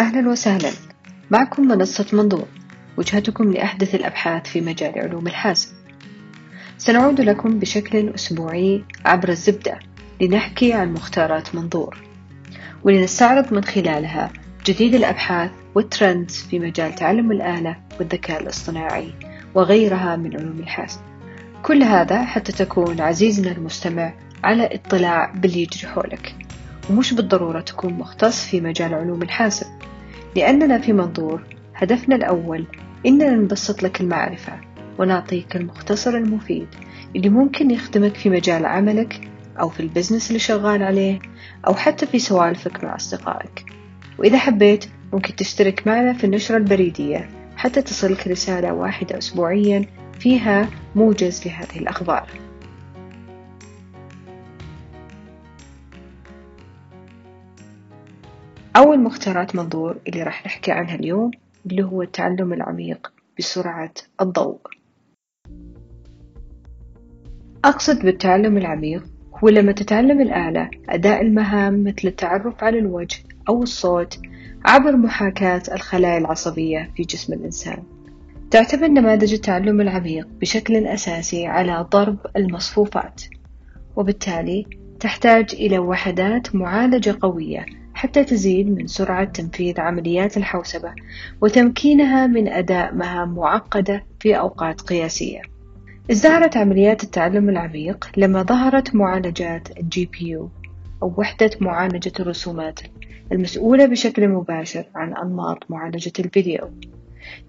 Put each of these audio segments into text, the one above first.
أهلا وسهلا. معكم منصة منظور وجهتكم لأحدث الأبحاث في مجال علوم الحاسب. سنعود لكم بشكل أسبوعي عبر الزبدة لنحكي عن مختارات منظور. ولنستعرض من خلالها جديد الأبحاث والترندز في مجال تعلم الآلة والذكاء الاصطناعي وغيرها من علوم الحاسب. كل هذا حتى تكون عزيزنا المستمع على اطلاع باللي يجري حولك. ومش بالضرورة تكون مختص في مجال علوم الحاسب. لأننا في منظور هدفنا الأول إننا نبسط لك المعرفة ونعطيك المختصر المفيد اللي ممكن يخدمك في مجال عملك أو في البزنس اللي شغال عليه أو حتى في سوالفك مع أصدقائك. وإذا حبيت ممكن تشترك معنا في النشرة البريدية حتى تصلك رسالة واحدة أسبوعيا فيها موجز لهذه الأخبار. أول مختارات منظور اللي راح نحكي عنها اليوم اللي هو التعلم العميق بسرعة الضوء. أقصد بالتعلم العميق هو لما تتعلم الآلة أداء المهام مثل التعرف على الوجه أو الصوت عبر محاكاة الخلايا العصبية في جسم الإنسان. تعتمد نماذج التعلم العميق بشكل أساسي على ضرب المصفوفات وبالتالي تحتاج إلى وحدات معالجة قوية حتى تزيد من سرعة تنفيذ عمليات الحوسبة وتمكينها من أداء مهام معقدة في أوقات قياسية. ازدهرت عمليات التعلم العميق لما ظهرت معالجات ال GPU أو وحدة معالجة الرسومات المسؤولة بشكل مباشر عن أنماط معالجة الفيديو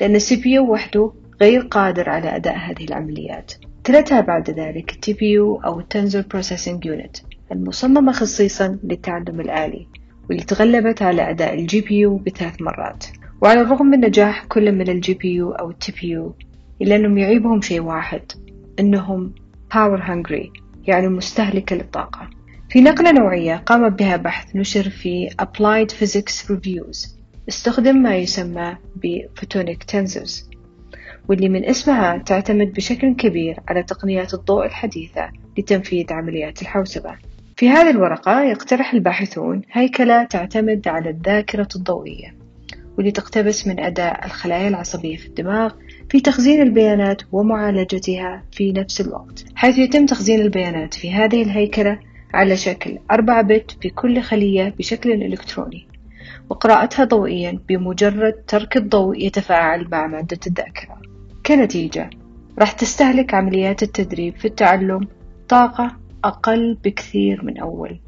لأن ال CPU وحده غير قادر على أداء هذه العمليات تلتها بعد ذلك ال TPU أو ال Tensor Processing Unit المصممة خصيصا للتعلم الآلي واللي تغلبت على أداء ال GPU بثلاث مرات. وعلى الرغم من نجاح كل من ال GPU أو ال TPU إلا أنهم يعيبهم شيء واحد أنهم power hungry يعني مستهلكة للطاقة. في نقلة نوعية قام بها بحث نشر في Applied Physics Reviews استخدم ما يسمى ب Photonic Tensors واللي من اسمها تعتمد بشكل كبير على تقنيات الضوء الحديثة لتنفيذ عمليات الحوسبة. في هذه الورقة يقترح الباحثون هيكلة تعتمد على الذاكرة الضوئية واللي تقتبس من أداء الخلايا العصبية في الدماغ في تخزين البيانات ومعالجتها في نفس الوقت. حيث يتم تخزين البيانات في هذه الهيكلة على شكل 4 بت في كل خلية بشكل إلكتروني وقراءتها ضوئيا بمجرد ترك الضوء يتفاعل مع مادة الذاكرة. كنتيجة راح تستهلك عمليات التدريب في التعلم طاقة أقل بكثير من أول.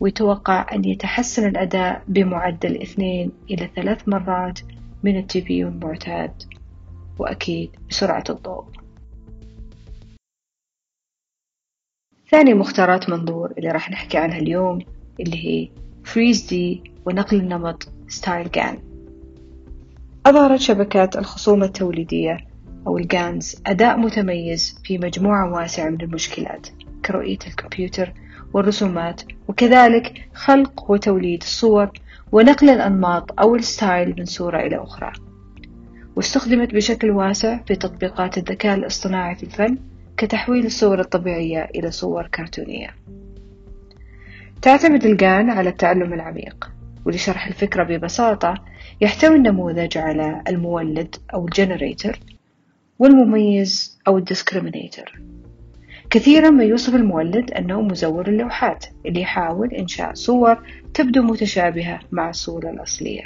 ويتوقع أن يتحسن الأداء بمعدل اثنين إلى ثلاث مرات من التي بي المعتاد. وأكيد بسرعة الضوء. ثاني مختارات منظور اللي راح نحكي عنها اليوم اللي هي Freeze D ونقل النمط Style GAN أظهرت شبكات الخصومة التوليدية أو ال GANs أداء متميز في مجموعة واسعة من المشكلات. كرؤية الكمبيوتر والرسومات وكذلك خلق وتوليد الصور ونقل الأنماط أو ال style من صورة إلى أخرى. واستخدمت بشكل واسع في تطبيقات الذكاء الاصطناعي في الفن كتحويل الصور الطبيعية إلى صور كرتونية. تعتمد ال GAN على التعلم العميق ولشرح الفكرة ببساطة يحتوي النموذج على المولد أو ال generator والمميز أو ال discriminator. كثيرا ما يوصف المولد أنه مزور اللوحات اللي يحاول إنشاء صور تبدو متشابهة مع الصورة الأصلية.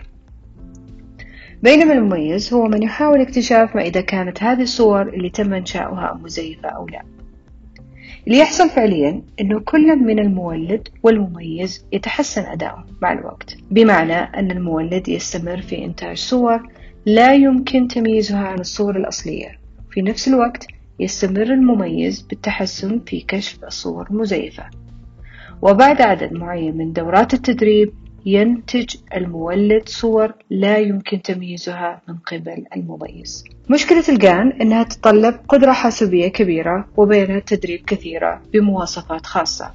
بينما المميز هو من يحاول اكتشاف ما إذا كانت هذه الصور اللي تم إنشاؤها مزيفة أو لا. اللي يحصل فعليا أنه كل من المولد والمميز يتحسن أداؤه مع الوقت بمعنى أن المولد يستمر في إنتاج صور لا يمكن تمييزها عن الصورة الأصلية. في نفس الوقت يستمر المميز بالتحسن في كشف الصور المزيفة وبعد عدد معين من دورات التدريب ينتج المولد صور لا يمكن تمييزها من قبل المميز. مشكلة الجان أنها تتطلب قدرة حاسوبية كبيرة وبيانات تدريب كثيرة بمواصفات خاصة.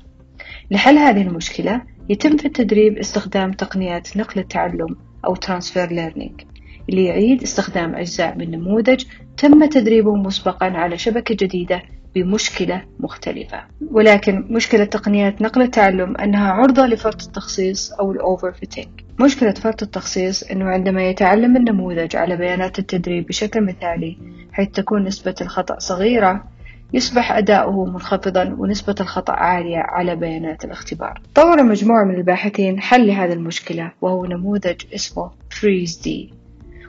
لحل هذه المشكلة يتم في التدريب استخدام تقنيات نقل التعلم أو Transfer Learning. اللي يعيد استخدام أجزاء من نموذج تم تدريبه مسبقا على شبكة جديدة بمشكلة مختلفة. ولكن مشكلة تقنيات نقل التعلم أنها عرضة لفرط التخصيص أو الأوفر فيتنج مشكلة فرط التخصيص أنه عندما يتعلم النموذج على بيانات التدريب بشكل مثالي حيث تكون نسبة الخطأ صغيرة يصبح أداؤه منخفضا ونسبة الخطأ عالية على بيانات الاختبار. طور مجموعة من الباحثين حل لهذه المشكلة وهو نموذج اسمه D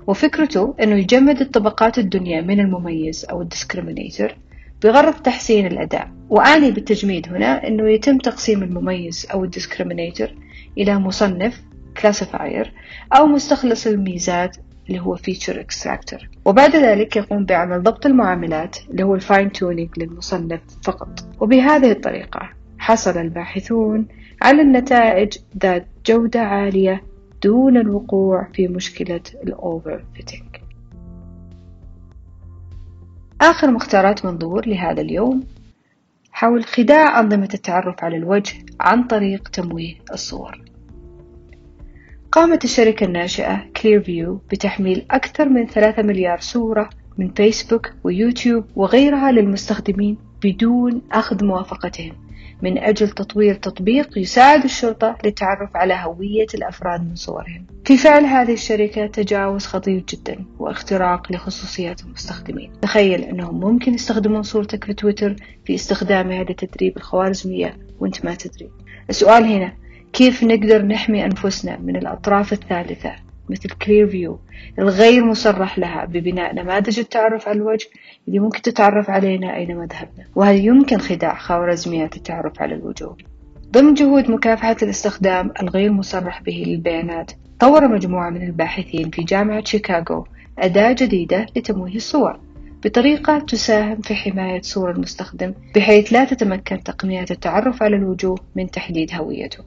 وفكرته أنه يجمد الطبقات الدنيا من المميز أو ال discriminator بغرض تحسين الأداء. وأعني بالتجميد هنا أنه يتم تقسيم المميز أو ال discriminator إلى مصنف classifier أو مستخلص الميزات اللي هو feature extractor. وبعد ذلك يقوم بعمل ضبط المعاملات اللي هو ال fine tuning للمصنف فقط. وبهذه الطريقة حصل الباحثون على النتائج ذات جودة عالية دون الوقوع في مشكلة ال overfitting آخر مختارات منظور لهذا اليوم حول خداع أنظمة التعرف على الوجه عن طريق تمويه الصور. قامت الشركة الناشئة Clearview بتحميل أكثر من 3 مليار صورة من فيسبوك ويوتيوب وغيرها للمستخدمين بدون أخذ موافقتهم من أجل تطوير تطبيق يساعد الشرطة للتعرف على هوية الأفراد من صورهم. في فعل هذه الشركة تجاوز خطير جدا واختراق لخصوصيات المستخدمين. تخيل أنهم ممكن يستخدمون صورتك في تويتر في استخدامها لتدريب الخوارزمية وأنت ما تدري. السؤال هنا كيف نقدر نحمي أنفسنا من الأطراف الثالثة مثل Clearview الغير مصرح لها ببناء نماذج التعرف على الوجه اللي ممكن تتعرف علينا أينما ذهبنا وهل يمكن خداع خوارزميات التعرف على الوجوه؟ ضمن جهود مكافحة الاستخدام الغير مصرح به للبيانات. طور مجموعة من الباحثين في جامعة شيكاغو أداة جديدة لتمويه الصور بطريقة تساهم في حماية صور المستخدم بحيث لا تتمكن تقنيات التعرف على الوجوه من تحديد هويته.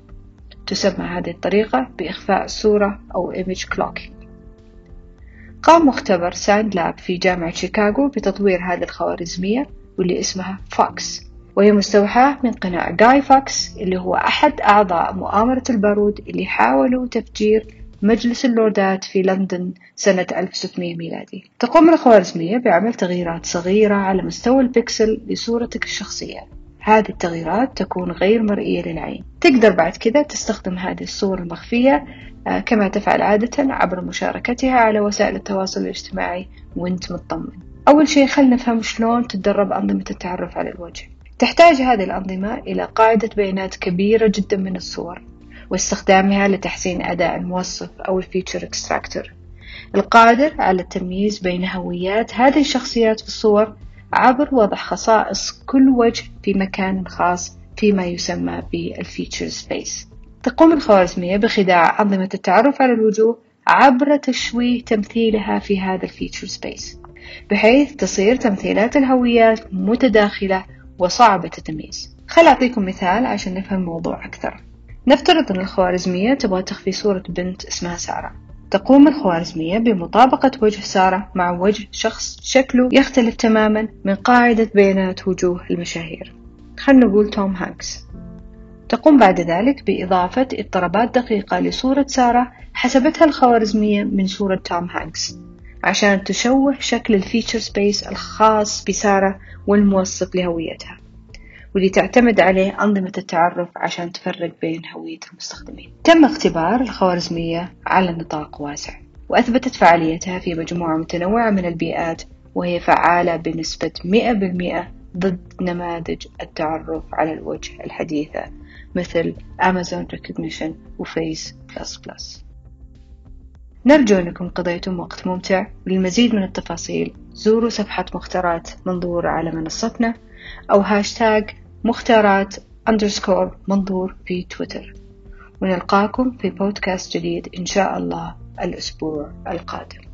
تسمى هذه الطريقة بإخفاء الصورة أو image cloaking قام مختبر SAND Lab في جامعة شيكاغو بتطوير هذه الخوارزمية واللي اسمها Fawkes وهي مستوحاة من قناع جاي فوكس اللي هو أحد أعضاء مؤامرة البارود اللي حاولوا تفجير مجلس اللوردات في لندن سنة 1600 ميلادي. تقوم الخوارزمية بعمل تغييرات صغيرة على مستوى البكسل لصورتك الشخصية. هذه التغييرات تكون غير مرئية للعين. تقدر بعد كذا تستخدم هذه الصور المخفية آه، كما تفعل عادة عبر مشاركتها على وسائل التواصل الاجتماعي وانت مطمن. أول شيء خلنا نفهم شلون تتدرب أنظمة التعرف على الوجه. تحتاج هذه الأنظمة إلى قاعدة بيانات كبيرة جدا من الصور واستخدامها لتحسين أداء الموصف أو ال feature extractor القادر على التمييز بين هويات هذه الشخصيات في الصور عبر وضع خصائص كل وجه في مكان خاص فيما يسمى بال feature space. تقوم الخوارزمية بخداع أنظمة التعرف على الوجوه عبر تشويه تمثيلها في هذا ال feature space بحيث تصير تمثيلات الهويات متداخلة وصعبة التمييز. خل أعطيكم مثال عشان نفهم الموضوع أكثر. نفترض أن الخوارزمية تبغى تخفي صورة بنت اسمها سارة. تقوم الخوارزمية بمطابقة وجه سارة مع وجه شخص شكله يختلف تماما من قاعدة بيانات وجوه المشاهير. خلنا نقول توم هانكس. تقوم بعد ذلك بإضافة اضطرابات دقيقة لصورة سارة حسبتها الخوارزمية من صورة توم هانكس عشان تشوه شكل ال feature space الخاص بسارة والموصف لهويتها. واللي تعتمد عليه أنظمة التعرف عشان تفرق بين هوية المستخدمين. تم اختبار الخوارزمية على نطاق واسع وأثبتت فعاليتها في مجموعة متنوعة من البيئات وهي فعالة بنسبة 100% ضد نماذج التعرف على الوجه الحديثة مثل Amazon Rekognition و Face plus plus نرجو أنكم قضيتم وقت ممتع. وللمزيد من التفاصيل زوروا صفحة مختارات منظور على منصتنا أو هاشتاج مختارات underscore منظور في تويتر. ونلقاكم في بودكاست جديد إن شاء الله الأسبوع القادم.